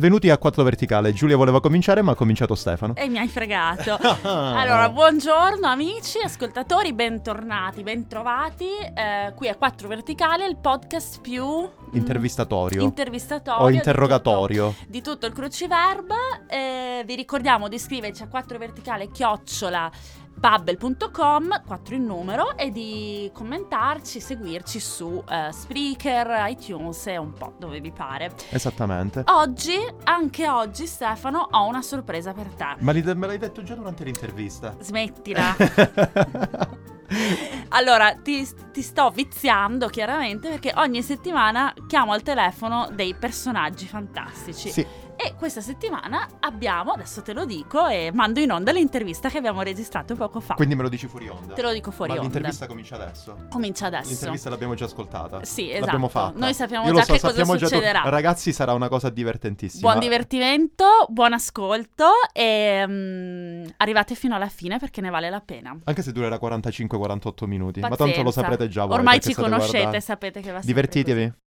Venuti a 4 verticale, Giulia voleva cominciare ma ha cominciato Stefano. E mi hai fregato. allora, buongiorno amici, ascoltatori, bentornati, bentrovati. Eh, qui a 4 verticale, il podcast più... mm, Intervistatorio. Intervistatorio. o interrogatorio. Di tutto, di tutto il cruciverba. Eh, vi ricordiamo di iscriverci a 4 verticale chiocciola bubble.com, 4 in numero, e di commentarci, seguirci su eh, Spreaker, iTunes e un po' dove vi pare. Esattamente. Oggi, anche oggi, Stefano, ho una sorpresa per te. Ma me l'hai detto già durante l'intervista. Smettila. Allora, ti, ti sto viziando chiaramente perché ogni settimana chiamo al telefono dei personaggi fantastici. sì, E questa settimana abbiamo, adesso te lo dico e mando in onda l'intervista che abbiamo registrato poco fa. quindi me lo dici fuori onda. Te lo dico fuori Ma onda. l'intervista comincia adesso. Comincia adesso. L'intervista l'abbiamo già ascoltata. Sì, L'abbiamo esatto. fatta. Noi sappiamo Io già so, che cosa già tu- succederà. Ragazzi, sarà una cosa divertentissima. Buon divertimento, buon ascolto e mm, arrivate fino alla fine perché ne vale la pena. Anche se durerà 45-48 minuti. Ma Pazienza. tanto lo saprete già voi. Ormai ci conoscete, guardando. sapete che va sempre Divertitevi. così.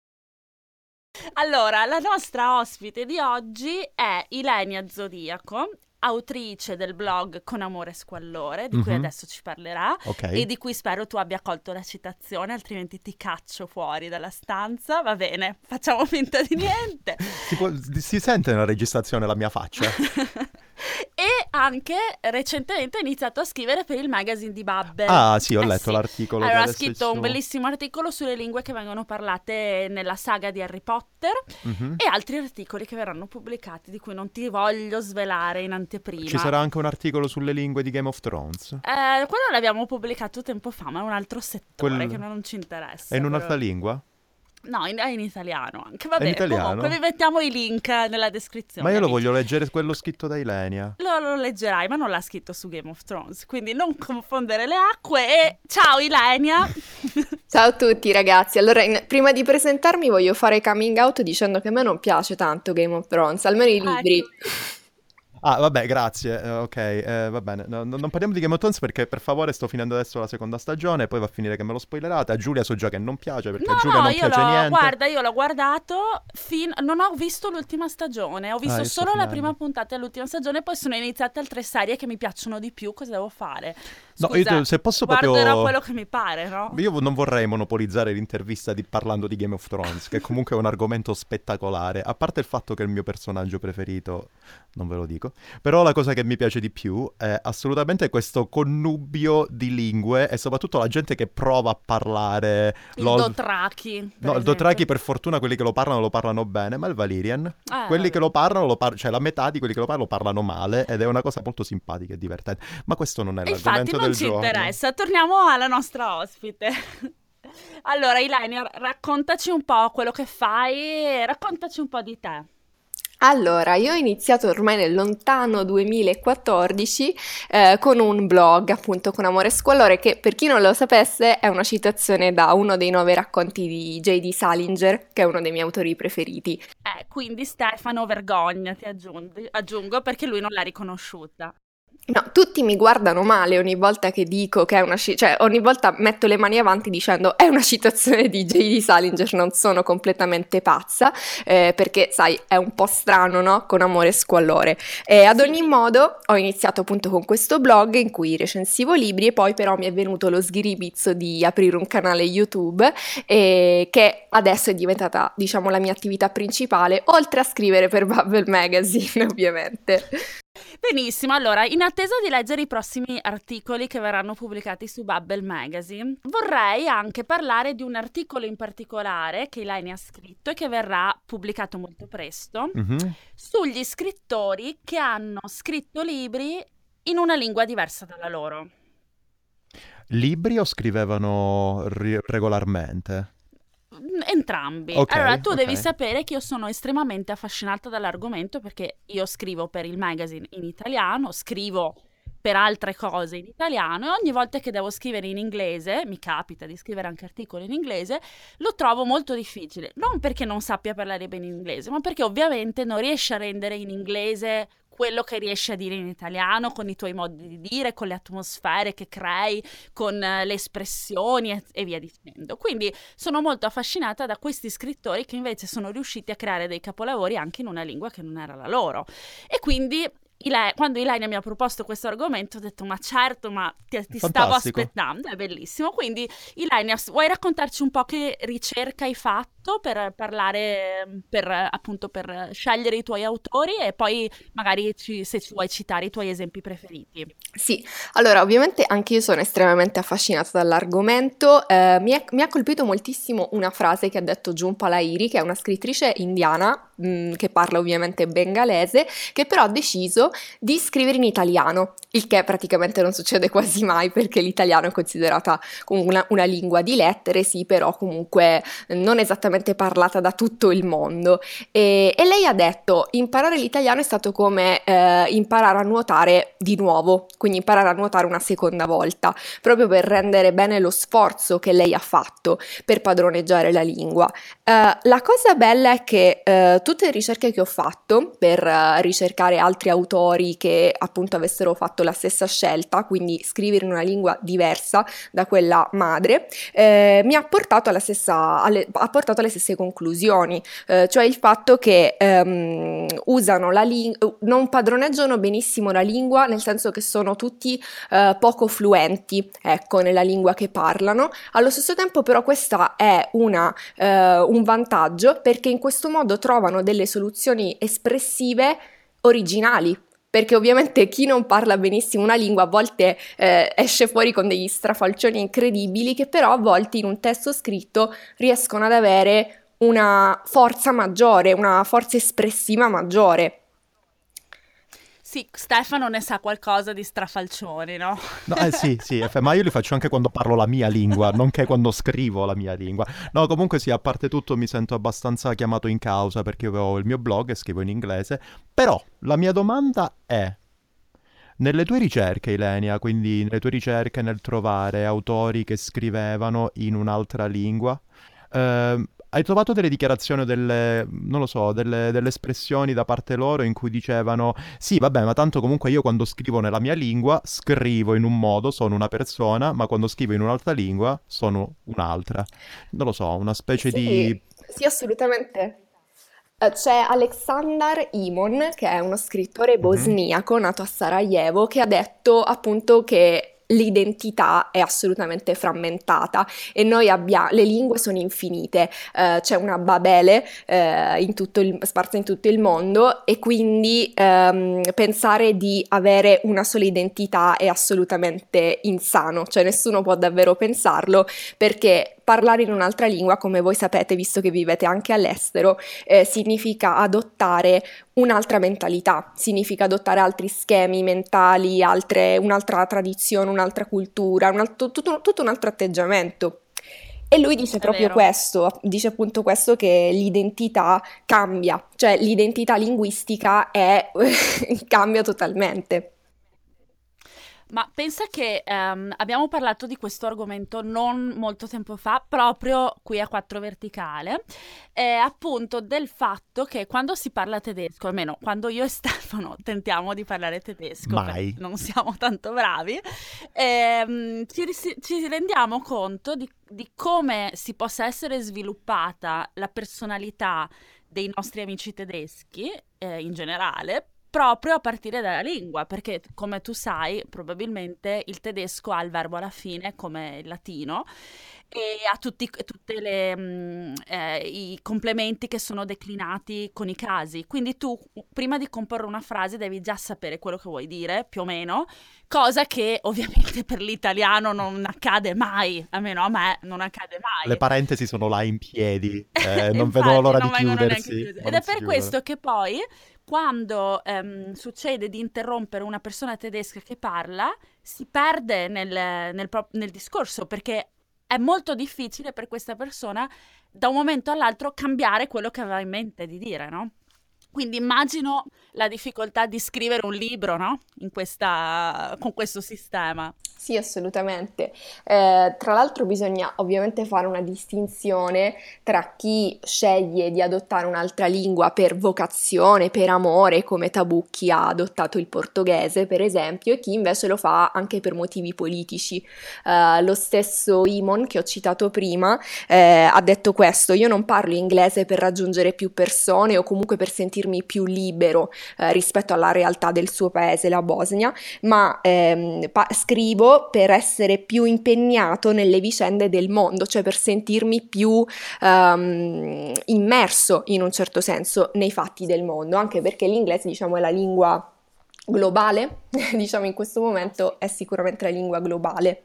Allora, la nostra ospite di oggi è Ilenia Zodiaco, autrice del blog Con amore e squallore, di cui Mhm. adesso ci parlerà. Ok. E di cui spero tu abbia colto la citazione, altrimenti ti caccio fuori dalla stanza. Va bene, facciamo finta di niente. Si, può- si sente nella registrazione la mia faccia? e anche recentemente ha iniziato a scrivere per il magazine di Babbe. Ah, sì, ho Eh letto sì. l'articolo. Allora, ha scritto un bellissimo articolo sulle lingue che vengono parlate nella saga di Harry Potter Mhm. e altri articoli che verranno pubblicati, di cui non ti voglio svelare in anteprima. Ci sarà anche un articolo sulle lingue di Game of Thrones. Eh, quello l'abbiamo pubblicato tempo fa, ma è un altro settore Quel- che non ci interessa. È in un'altra lingua? No, in- è in italiano anche. Vabbè, italiano? comunque vi mettiamo i link nella descrizione. Ma io lo amici. voglio leggere quello scritto da Ilenia. Lo, lo leggerai, ma non l'ha scritto su Game of Thrones, quindi non confondere le acque e ciao Ilenia! Ciao a tutti ragazzi, allora in- prima di presentarmi voglio fare coming out dicendo che a me non piace tanto Game of Thrones, almeno i Ah, libri. ecco. Ah, vabbè, grazie. eh, ok, eh, va bene. No, no- non parliamo di Game of Thrones perché per favore sto finendo adesso la seconda stagione, poi va a finire che me lo spoilerate. A Giulia so già che non piace perché a No, Giulia no, non io piace l'ho, niente. guarda, io l'ho guardato, fin- non ho visto l'ultima stagione, ho visto io sto solo la prima puntata dell'ultima stagione, poi sono iniziate altre serie che mi piacciono di più, cosa devo fare? No, Scusa, io se posso guarderò proprio... quello che mi pare, no? Io non vorrei monopolizzare l'intervista di- parlando di Game of Thrones, che comunque è un argomento spettacolare, a parte il fatto che è il mio personaggio preferito, non ve lo dico, però la cosa che mi piace di più è assolutamente questo connubio di lingue e soprattutto la gente che prova a parlare... Il lo- Dothraki, No, il esempio. Dothraki per fortuna quelli che lo parlano lo parlano bene, ma il Valyrian, Eh, quelli vabbè. che lo parlano, lo par- cioè la metà di quelli che lo parlano lo parlano male ed è una cosa molto simpatica e divertente. Ma questo non è E l'argomento Infatti non ci giorno. interessa, torniamo alla nostra ospite. Allora, Ilenia, raccontaci un po' quello che fai, raccontaci un po' di te. Allora, io ho iniziato ormai nel lontano 2014 eh, con un blog, appunto con Amore e Squallore, che per chi non lo sapesse è una citazione da uno dei nove racconti di J.D. Salinger, che è uno dei miei autori preferiti. Eh, quindi Stefano vergogna, ti aggiungi- aggiungo, perché lui non l'ha riconosciuta. No, tutti mi guardano male ogni volta che dico che è una ci- cioè ogni volta metto le mani avanti dicendo è una citazione di J.D. Salinger, non sono completamente pazza, eh, perché sai, è un po' strano, no? Con amore e squallore. E ad ogni modo ho iniziato appunto con questo blog in cui recensivo libri e poi però mi è venuto lo sghiribizzo di aprire un canale YouTube eh, che adesso è diventata, diciamo, la mia attività principale, oltre a scrivere per Bubble Magazine, ovviamente. Benissimo, allora, in attesa di leggere i prossimi articoli che verranno pubblicati su Bubble Magazine, vorrei anche parlare di un articolo in particolare che Ilenia ha scritto e che verrà pubblicato molto presto, Mhm. sugli scrittori che hanno scritto libri in una lingua diversa dalla loro. Libri o scrivevano ri- regolarmente? Entrambi. Ok, allora, tu ok. devi sapere che io sono estremamente affascinata dall'argomento perché io scrivo per il magazine in italiano, scrivo per altre cose in italiano e ogni volta che devo scrivere in inglese, mi capita di scrivere anche articoli in inglese, lo trovo molto difficile. Non perché non sappia parlare bene inglese, ma perché ovviamente non riesce a rendere in inglese quello che riesci a dire in italiano, con i tuoi modi di dire, con le atmosfere che crei, con eh, le espressioni e, e via dicendo. Quindi sono molto affascinata da questi scrittori che invece sono riusciti a creare dei capolavori anche in una lingua che non era la loro. E quindi Ile- quando Ilenia mi ha proposto questo argomento ho detto ma certo, ma ti, ti stavo aspettando, è bellissimo. Quindi Ilenia, vuoi raccontarci un po' che ricerca hai fatto? per parlare, per appunto per scegliere i tuoi autori e poi magari ci, se ci vuoi citare i tuoi esempi preferiti. Sì, allora ovviamente anche io sono estremamente affascinata dall'argomento, eh, mi, è, mi, ha colpito moltissimo una frase che ha detto Jhumpa Lahiri, che è una scrittrice indiana mh, mm, che parla ovviamente bengalese, che però ha deciso di scrivere in italiano, il che praticamente non succede quasi mai perché l'italiano è considerata comunque una, una lingua di lettere, sì, però comunque non esattamente parlata da tutto il mondo e, e lei ha detto imparare l'italiano è stato come eh, imparare a nuotare di nuovo, quindi imparare a nuotare una seconda volta, proprio per rendere bene lo sforzo che lei ha fatto per padroneggiare la lingua. Uh, la cosa bella è che uh, tutte le ricerche che ho fatto per uh, ricercare altri autori che appunto avessero fatto la stessa scelta, quindi scrivere in una lingua diversa da quella madre, eh, mi ha portato, alla stessa, alle, ha portato alle stesse conclusioni, eh, cioè il fatto che um, usano la lingua, non padroneggiano benissimo la lingua, nel senso che sono tutti poco fluenti, ecco, nella lingua che parlano. Allo stesso tempo però questa è una, un un vantaggio perché in questo modo trovano delle soluzioni espressive originali. Perché ovviamente chi non parla benissimo una lingua a volte eh, esce fuori con degli strafalcioni incredibili che però a volte in un testo scritto riescono ad avere una forza maggiore, una forza espressiva maggiore. Sì, Stefano ne sa qualcosa di strafalcioni, no? no eh, sì, sì, ma io li faccio anche quando parlo la mia lingua, nonché quando scrivo la mia lingua. No, comunque sì, a parte tutto mi sento abbastanza chiamato in causa perché io ho il mio blog e scrivo in inglese, però la mia domanda è... Nelle tue ricerche, Ilenia, quindi nelle tue ricerche nel trovare autori che scrivevano in un'altra lingua, eh, hai trovato delle dichiarazioni, delle, non lo so, delle, delle, espressioni da parte loro in cui dicevano sì, vabbè, ma tanto comunque io quando scrivo nella mia lingua scrivo in un modo, sono una persona, ma quando scrivo in un'altra lingua sono un'altra. Non lo so, una specie sì, di... Sì, assolutamente. Eh, c'è Aleksandar Imon, che è uno scrittore mhm. bosniaco mm-hmm. nato a Sarajevo, che ha detto appunto che l'identità è assolutamente frammentata e noi abbiamo le lingue sono infinite. Uh, c'è una babele uh, in il, sparsa in tutto il mondo e quindi um, pensare di avere una sola identità è assolutamente insano cioè nessuno può davvero pensarlo perché parlare in un'altra lingua, come voi sapete, visto che vivete anche all'estero, eh, significa adottare un'altra mentalità, significa adottare altri schemi mentali, altre, un'altra tradizione, un'altra cultura, un altro, tutto, tutto un altro atteggiamento. E lui dice È proprio vero. questo, dice appunto questo che l'identità cambia, cioè l'identità linguistica è, cambia totalmente. Ma pensa che um, abbiamo parlato di questo argomento non molto tempo fa, proprio qui a 4 Verticale, eh, appunto del fatto che quando si parla tedesco, almeno quando io e Stefano tentiamo di parlare tedesco, Mai. non siamo tanto bravi, ehm, ci, ci, rendiamo conto di, di come si possa essere sviluppata la personalità dei nostri amici tedeschi eh, in generale proprio a partire dalla lingua, perché come tu sai, probabilmente il tedesco ha il verbo alla fine come il latino e ha tutti le, mm, eh, i complementi che sono declinati con i casi. Quindi tu prima di comporre una frase devi già sapere quello che vuoi dire, più o meno, cosa che ovviamente per l'italiano non accade mai, almeno a me non accade mai. Le parentesi sono là in piedi, eh, non vedono l'ora di chiudersi. Ed è per questo che poi quando ehm, succede di interrompere una persona tedesca che parla, si perde nel, nel, nel, discorso perché è molto difficile per questa persona da un momento all'altro cambiare quello che aveva in mente di dire, no? Quindi immagino la difficoltà di scrivere un libro, no? Questa, con questo sistema. Sì, assolutamente. Eh, tra l'altro bisogna ovviamente fare una distinzione tra chi sceglie di adottare un'altra lingua per vocazione, per amore, come Tabucchi ha adottato il portoghese, per esempio, e chi invece lo fa anche per motivi politici. Eh, lo stesso Imon che ho citato prima eh, ha detto questo, io non parlo inglese per raggiungere più persone o comunque per sentirmi più libero eh, rispetto alla realtà del suo paese, la Bosnia, ma ehm, pa- scrivo per essere più impegnato nelle vicende del mondo, cioè per sentirmi più um, immerso in un certo senso nei fatti del mondo, anche perché l'inglese diciamo è la lingua globale, diciamo in questo momento è sicuramente la lingua globale.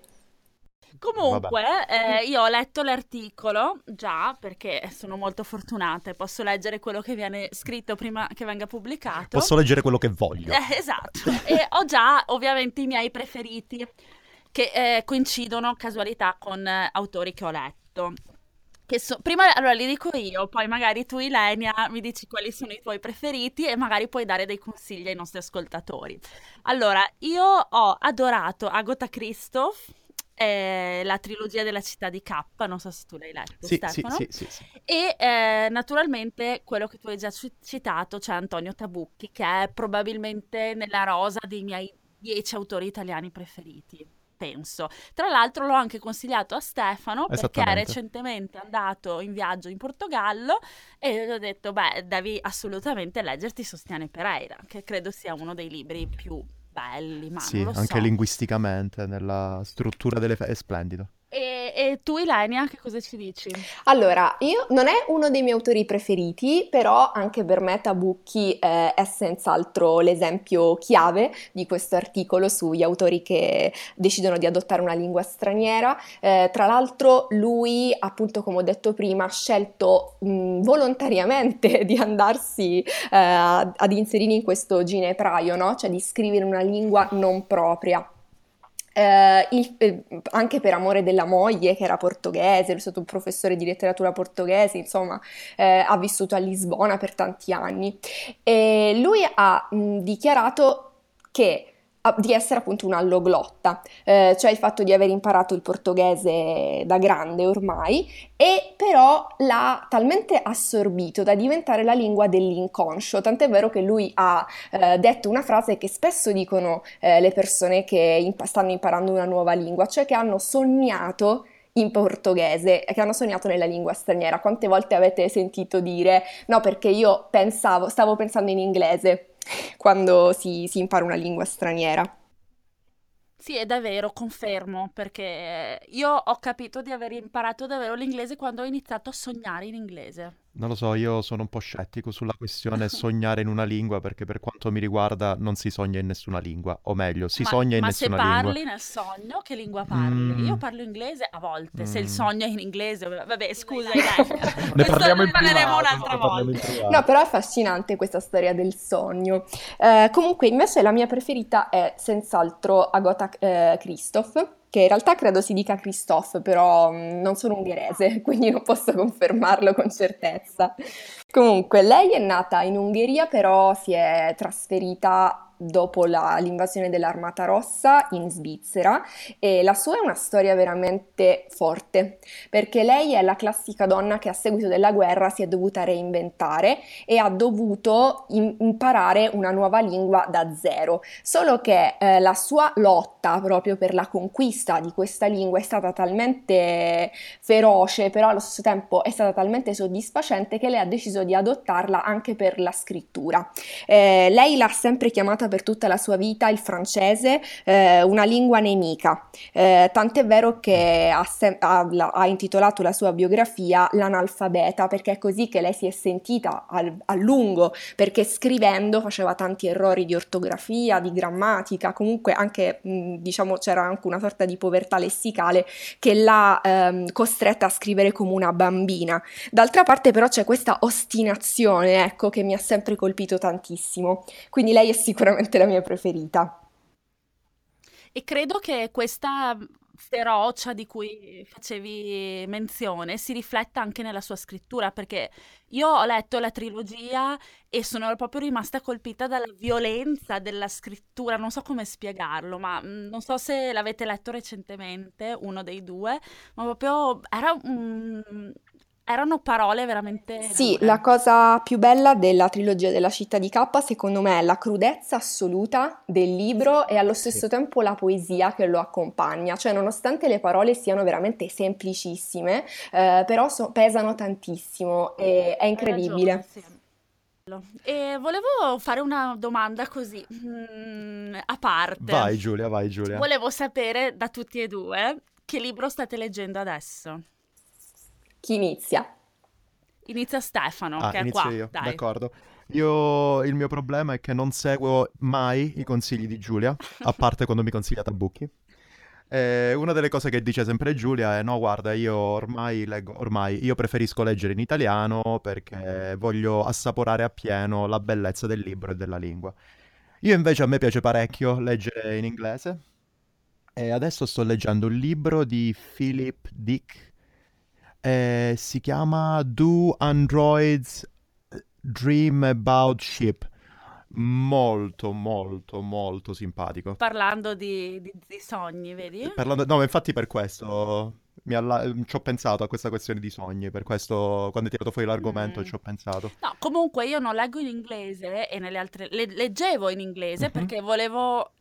Comunque, eh, io ho letto l'articolo già perché sono molto fortunata e posso leggere quello che viene scritto prima che venga pubblicato. Posso leggere quello che voglio. Eh, esatto. e ho già ovviamente i miei preferiti che eh, coincidono casualità con eh, autori che ho letto. Che so- prima allora li dico io, poi magari tu Ilenia mi dici quali sono i tuoi preferiti e magari puoi dare dei consigli ai nostri ascoltatori. Allora, io ho adorato Agatha Christoph, eh, la trilogia della città di K, non so se tu l'hai letto, sì, Stefano. Sì, sì, sì, E eh, naturalmente quello che tu hai già citato, cioè Antonio Tabucchi, che è probabilmente nella rosa dei miei dieci autori italiani preferiti penso. Tra l'altro l'ho anche consigliato a Stefano perché è recentemente andato in viaggio in Portogallo e gli ho detto, beh, devi assolutamente leggerti Sostiane Pereira, che credo sia uno dei libri più belli, ma sì, anche so. linguisticamente, nella struttura delle... Fe- è splendido. E, e, tu, Ilenia, che cosa ci dici? Allora, io non è uno dei miei autori preferiti, però anche per me Tabucchi eh, è senz'altro l'esempio chiave di questo articolo sugli autori che decidono di adottare una lingua straniera. Eh, tra l'altro, lui, appunto, come ho detto prima, ha scelto mh, volontariamente di andarsi eh, ad inserire in questo ginepraio, no? Cioè di scrivere una lingua non propria. Eh, il, eh, anche per amore della moglie che era portoghese, è stato un professore di letteratura portoghese, insomma, eh, ha vissuto a Lisbona per tanti anni. E lui ha mh, dichiarato che di essere appunto un alloglotta, eh, cioè il fatto di aver imparato il portoghese da grande ormai e però l'ha talmente assorbito da diventare la lingua dell'inconscio, tant'è vero che lui ha eh, detto una frase che spesso dicono eh, le persone che imp- stanno imparando una nuova lingua, cioè che hanno sognato in portoghese, che hanno sognato nella lingua straniera. Quante volte avete sentito dire no perché io pensavo, stavo pensando in inglese? Quando si, si impara una lingua straniera. Sì, è davvero, confermo, perché io ho capito di aver imparato davvero l'inglese quando ho iniziato a sognare in inglese. Non lo so, io sono un po' scettico sulla questione sognare in una lingua perché per quanto mi riguarda non si sogna in nessuna lingua, o meglio, si ma, sogna in ma nessuna lingua. Ma se parli nel sogno, che lingua parli? Mm. Io parlo inglese a volte, mm. se il mm. sogno è in inglese, vabbè, scusa, ne parliamo in privato, un'altra volta. No, però è affascinante questa storia del sogno. Eh, comunque, invece la mia preferita è senz'altro Agota eh, Christoph che in realtà credo si dica Christophe, però mm, non sono ungherese, quindi non posso confermarlo con certezza. Comunque, lei è nata in Ungheria, però si è trasferita dopo la, l'invasione dell'Armata Rossa in Svizzera e la sua è una storia veramente forte perché lei è la classica donna che a seguito della guerra si è dovuta reinventare e ha dovuto in, imparare una nuova lingua da zero, solo che eh, la sua lotta proprio per la conquista di questa lingua è stata talmente feroce, però allo stesso tempo è stata talmente soddisfacente che lei ha deciso di adottarla anche per la scrittura. Eh, lei l'ha sempre chiamata per tutta la sua vita il francese eh, una lingua nemica, eh, tant'è vero che ha, sem- ha, ha, intitolato la sua biografia L'analfabeta, perché è così che lei si è sentita al- a lungo, perché scrivendo faceva tanti errori di ortografia, di grammatica, comunque anche mh, diciamo c'era anche una sorta di povertà lessicale che l'ha ehm, costretta a scrivere come una bambina. D'altra parte però c'è questa ostinazione, ecco, che mi ha sempre colpito tantissimo. Quindi lei è sicuramente sicuramente la mia preferita. E credo che questa ferocia di cui facevi menzione si rifletta anche nella sua scrittura, perché io ho letto la trilogia e sono proprio rimasta colpita dalla violenza della scrittura, non so come spiegarlo, ma mm, non so se l'avete letto recentemente, uno dei due, ma proprio era un erano parole veramente... Sì, dure. la cosa più bella della trilogia della città di K secondo me è la crudezza assoluta del libro e allo stesso sì. tempo la poesia che lo accompagna, cioè nonostante le parole siano veramente semplicissime, eh, però so- pesano tantissimo e è incredibile. Ragione, sì. E volevo fare una domanda così, mm, a parte. Vai Giulia, vai Giulia. Volevo sapere da tutti e due che libro state leggendo adesso. Chi inizia? Inizia Stefano, ah, che è qua. io, Dai. d'accordo. Io il mio problema è che non seguo mai i consigli di Giulia, a parte quando mi consiglia Tabucchi. Eh, una delle cose che dice sempre Giulia è: No, guarda, io ormai leggo, ormai io preferisco leggere in italiano perché voglio assaporare appieno la bellezza del libro e della lingua. Io invece a me piace parecchio leggere in inglese. E adesso sto leggendo un libro di Philip Dick eh, si chiama Do Androids Dream About Ship. Molto, molto, molto simpatico. Parlando di, di, di sogni, vedi? Parlando, no, infatti per questo alla... ci ho pensato a questa questione di sogni, per questo quando hai tirato fuori l'argomento mm. ci ho pensato. No, comunque io non leggo in inglese e nelle altre... Le, leggevo in inglese mm-hmm. perché volevo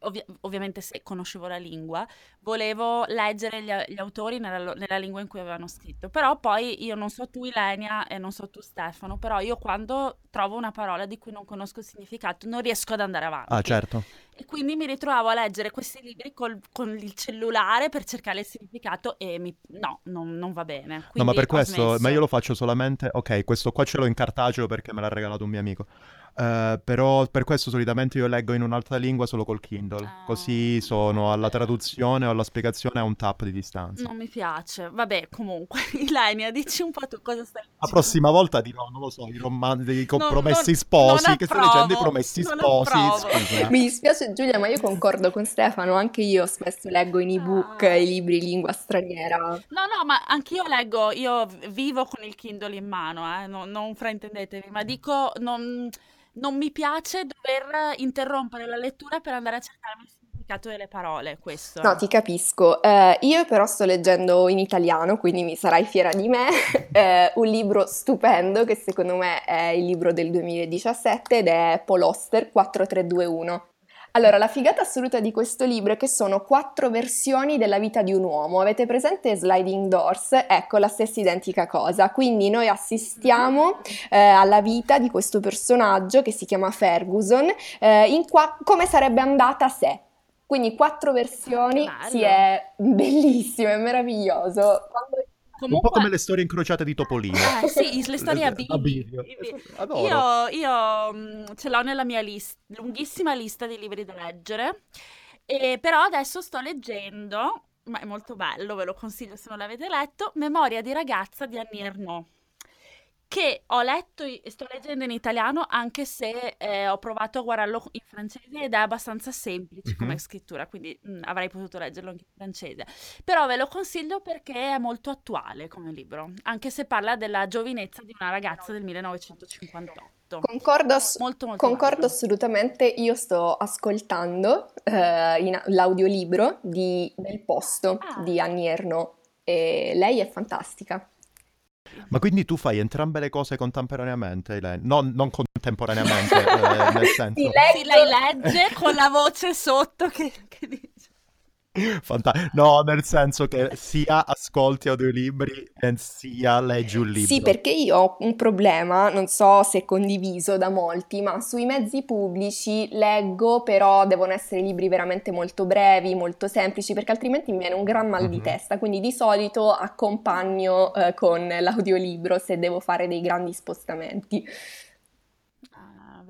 ovvi- ovviamente se conoscevo la lingua, volevo leggere gli, gli autori nella, nella, lingua in cui avevano scritto. Però poi io non so tu Ilenia e non so tu Stefano, però io quando trovo una parola di cui non conosco il significato non riesco ad andare avanti. Ah, certo. E quindi mi ritrovavo a leggere questi libri col, con il cellulare per cercare il significato e mi... no, non, non va bene. Quindi no, ma per questo, ma io lo faccio solamente, ok, questo qua ce l'ho in cartaceo perché me l'ha regalato un mio amico. Uh, però per questo solitamente io leggo in un'altra lingua solo col Kindle, ah. così sono alla traduzione o alla spiegazione a un tap di distanza. Non mi piace, vabbè comunque, Ilenia dici un po' tu cosa stai dicendo. La prossima volta dirò, non lo so, i romanzi dei compromessi sposi, non che stai leggendo i promessi sposi. Mi dispiace Giulia, ma io concordo con Stefano, anche io spesso leggo in ebook ah. i libri in lingua straniera. No, no, ma anch'io leggo, io vivo con il Kindle in mano, eh, non, non fraintendetevi, ma dico... Non non mi piace dover interrompere la lettura per andare a cercarmi il significato delle parole, questo. No, ti capisco. Eh, io però sto leggendo in italiano, quindi mi sarai fiera di me, eh, un libro stupendo che secondo me è il libro del 2017 ed è Paul Oster 4321. Allora, la figata assoluta di questo libro è che sono quattro versioni della vita di un uomo. Avete presente Sliding Doors? Ecco, la stessa identica cosa. Quindi noi assistiamo eh, alla vita di questo personaggio che si chiama Ferguson, eh, qua- come sarebbe andata se. Quindi quattro versioni, sì, è bellissimo, è meraviglioso. Quando Comunque... Un po' come le storie incrociate di Topolino. Eh, sì, le storie a bivio. Io, io ce l'ho nella mia lista, lunghissima lista di libri da leggere, e, però adesso sto leggendo, ma è molto bello, ve lo consiglio se non l'avete letto, Memoria di ragazza di Annie Ernaux che ho letto e sto leggendo in italiano anche se eh, ho provato a guardarlo in francese ed è abbastanza semplice mm-hmm. come scrittura, quindi mh, mm, avrei potuto leggerlo anche in francese. Però ve lo consiglio perché è molto attuale come libro, anche se parla della giovinezza di una ragazza del 1958. Concordo, ass- molto, molto concordo assolutamente, io sto ascoltando eh, in, l'audiolibro di Nel posto ah. di Annie Ernaux e lei è fantastica. Ma quindi tu fai entrambe le cose contemporaneamente, Elaine? No, non contemporaneamente, eh, nel senso... Sì, lei, sì, lei legge con la voce sotto che, che dice... Fanta- no, nel senso che sia ascolti audiolibri sia leggi un libro. Sì, perché io ho un problema, non so se è condiviso da molti, ma sui mezzi pubblici leggo, però devono essere libri veramente molto brevi, molto semplici, perché altrimenti mi viene un gran mal mm-hmm. di testa. Quindi di solito accompagno eh, con l'audiolibro se devo fare dei grandi spostamenti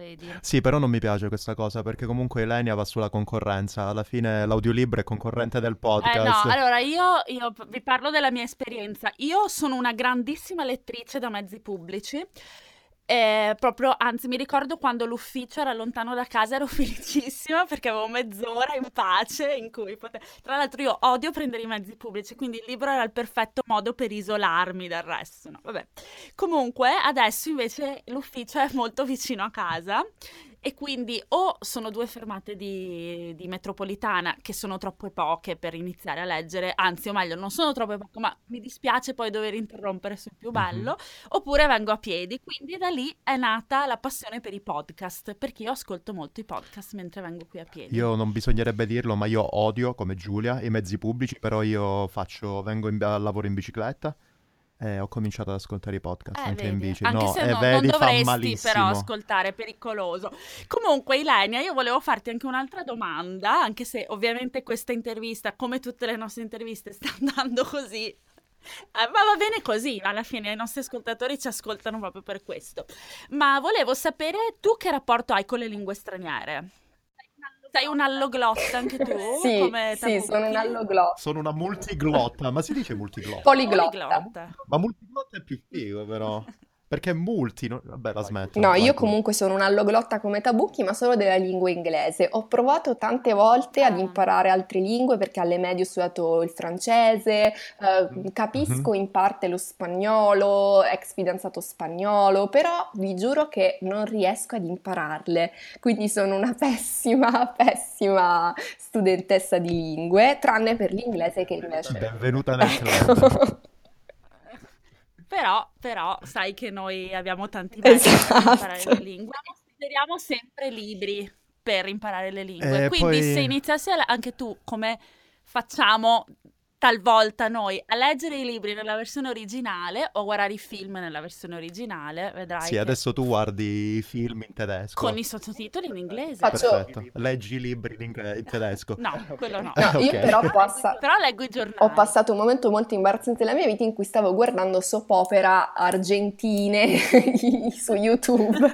vedi. Sì, però non mi piace questa cosa perché comunque Elenia va sulla concorrenza. Alla fine l'audiolibro è concorrente del podcast. Eh no, allora io, io vi parlo della mia esperienza. Io sono una grandissima lettrice da mezzi pubblici. E proprio, anzi, mi ricordo quando l'ufficio era lontano da casa, ero felicissima perché avevo mezz'ora in pace in cui potevo... Tra l'altro io odio prendere i mezzi pubblici, quindi il libro era il perfetto modo per isolarmi dal resto. No, vabbè. Comunque, adesso invece l'ufficio è molto vicino a casa e quindi o sono due fermate di, di, metropolitana che sono troppo poche per iniziare a leggere, anzi o meglio non sono troppo poche, ma mi dispiace poi dover interrompere sul più bello, mm-hmm. oppure vengo a piedi, quindi da lì è nata la passione per i podcast, perché io ascolto molto i podcast mentre vengo qui a piedi. Io non bisognerebbe dirlo, ma io odio come Giulia i mezzi pubblici, però io faccio, vengo in, al lavoro in bicicletta eh, ho cominciato ad ascoltare i podcast eh, anche vedi. in bici. Anche no, se eh, no, vedi, non dovresti però ascoltare, è pericoloso. Comunque, Ilenia, io volevo farti anche un'altra domanda, anche se ovviamente questa intervista, come tutte le nostre interviste, sta andando così. Eh, ma va bene così, alla fine i nostri ascoltatori ci ascoltano proprio per questo. Ma volevo sapere tu che rapporto hai con le lingue straniere? Sei un alloglotta anche tu? sì, come sì sono un alloglotta. Sono una multiglotta, ma si dice multiglotta? Poliglotta. Poliglotta. Ma multiglotta è più figo però. Perché multi, no? vabbè la smetto. No, io comunque sono un alloglotta come Tabucchi, ma solo della lingua inglese. Ho provato tante volte ad ah. imparare altre lingue perché alle medie ho studiato il francese, eh, capisco mm-hmm. in parte lo spagnolo, ex fidanzato spagnolo, però vi giuro che non riesco ad impararle. Quindi sono una pessima, pessima studentessa di lingue, tranne per l'inglese che invece... Benvenuta nel club. Però, però, sai che noi abbiamo tanti mezzi esatto. per imparare le lingue. Consideriamo sempre libri per imparare le lingue. Eh, Quindi poi... se iniziassi a... anche tu, come facciamo talvolta noi a leggere i libri nella versione originale o guardare i film nella versione originale, vedrai. Sì, adesso tu guardi i film in tedesco. Con i sottotitoli in inglese. Faccio... Perfetto. Leggi i libri in, in tedesco. No, quello no. no okay. Io però, passa... però leggo i giornali. Ho passato un momento molto imbarazzante della mia vita in cui stavo guardando soap opera argentine su YouTube.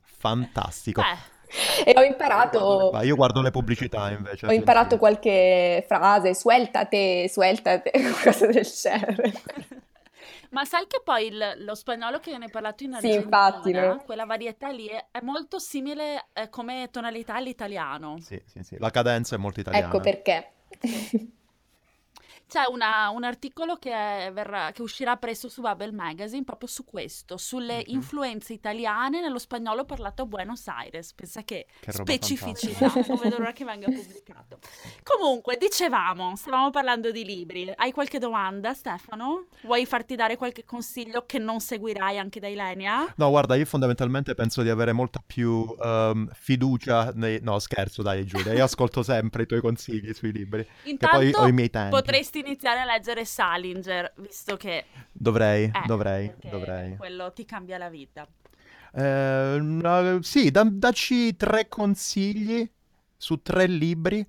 Fantastico. Beh e ho imparato... Ma io guardo le pubblicità invece. Ho imparato qualche frase, sueltate, sueltate, qualcosa del genere. Ma sai che poi il, lo spagnolo che ne hai parlato in Argentina, sì, infatti, no? quella varietà lì è, è molto simile eh, come tonalità all'italiano. Sì, sì, sì, la cadenza è molto italiana. Ecco perché. C'è una, un articolo che, verrà, che, uscirà presto su Bubble Magazine proprio su questo, sulle mm-hmm. influenze italiane nello spagnolo parlato a Buenos Aires. Pensa che, che specificità, non vedo l'ora che venga pubblicato. Comunque, dicevamo, stavamo parlando di libri. Hai qualche domanda, Stefano? Vuoi farti dare qualche consiglio che non seguirai anche da Ilenia? No, guarda, io fondamentalmente penso di avere molta più um, fiducia nei... No, scherzo, dai Giulia, io ascolto sempre i tuoi consigli sui libri. Intanto, che poi ho i miei tempi. potresti dovresti iniziare a leggere Salinger, visto che... Dovrei, eh, dovrei, dovrei. Quello ti cambia la vita. Eh, sì, da, dacci tre consigli su tre libri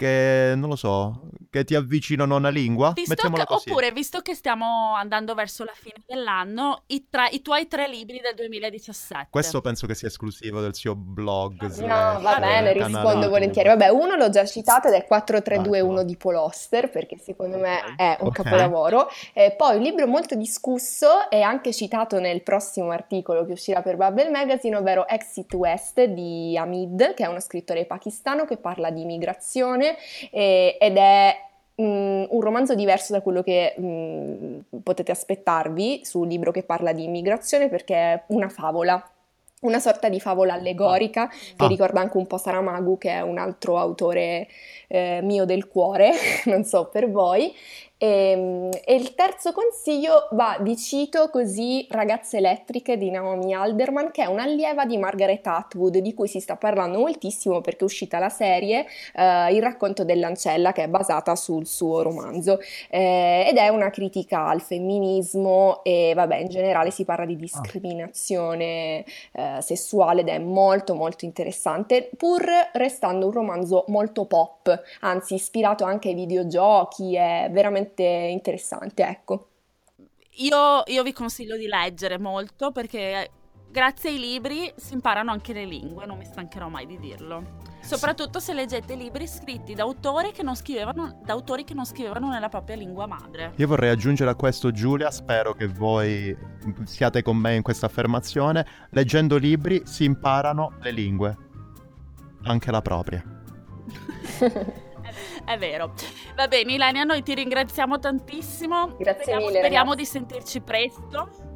che non lo so, che ti avvicinano a una lingua? Visto che, oppure, visto che stiamo andando verso la fine dell'anno, i, tra, i, tuoi tre libri del 2017. Questo penso che sia esclusivo del suo blog. No, va bene, rispondo volentieri. Vabbè, uno l'ho già citato ed è 4321 ah, di Paul Oster, perché secondo me è un okay. capolavoro. Eh, poi un libro molto discusso e anche citato nel prossimo articolo che uscirà per Bubble Magazine, ovvero Exit West di Hamid, che è uno scrittore pakistano che parla di migrazione eh, ed è mm, un romanzo diverso da quello che mh, mm, potete aspettarvi su un libro che parla di immigrazione perché è una favola una sorta di favola allegorica che ah. ricorda anche un po' Saramago, che è un altro autore eh, mio del cuore, non so per voi, e, ehm, e, il terzo consiglio va di cito così Ragazze elettriche di Naomi Alderman, che è un'allieva di Margaret Atwood, di cui si sta parlando moltissimo perché è uscita la serie eh, Il racconto dell'ancella, che è basata sul suo romanzo, eh, ed è una critica al femminismo e vabbè, in generale si parla di discriminazione eh, sessuale ed è molto molto interessante, pur restando un romanzo molto pop, anzi ispirato anche ai videogiochi, è veramente veramente interessante, ecco. Io, io vi consiglio di leggere molto perché grazie ai libri si imparano anche le lingue, non mi stancherò mai di dirlo. Soprattutto se leggete libri scritti da autori che non scrivevano, da autori che non scrivevano nella propria lingua madre. Io vorrei aggiungere a questo Giulia, spero che voi siate con me in questa affermazione, leggendo libri si imparano le lingue, anche la propria. È vero. Va bene, Ilania, noi ti ringraziamo tantissimo. Grazie speriamo, mille. Speriamo ragazzi. di sentirci presto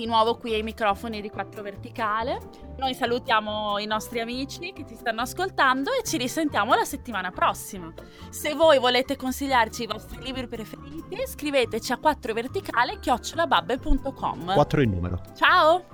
di nuovo qui ai microfoni di 4 Verticale. Noi salutiamo i nostri amici che ci stanno ascoltando e ci risentiamo la settimana prossima. Se voi volete consigliarci i vostri libri preferiti, scriveteci a 4verticale chiocciolababbe.com. 4 in numero. Ciao!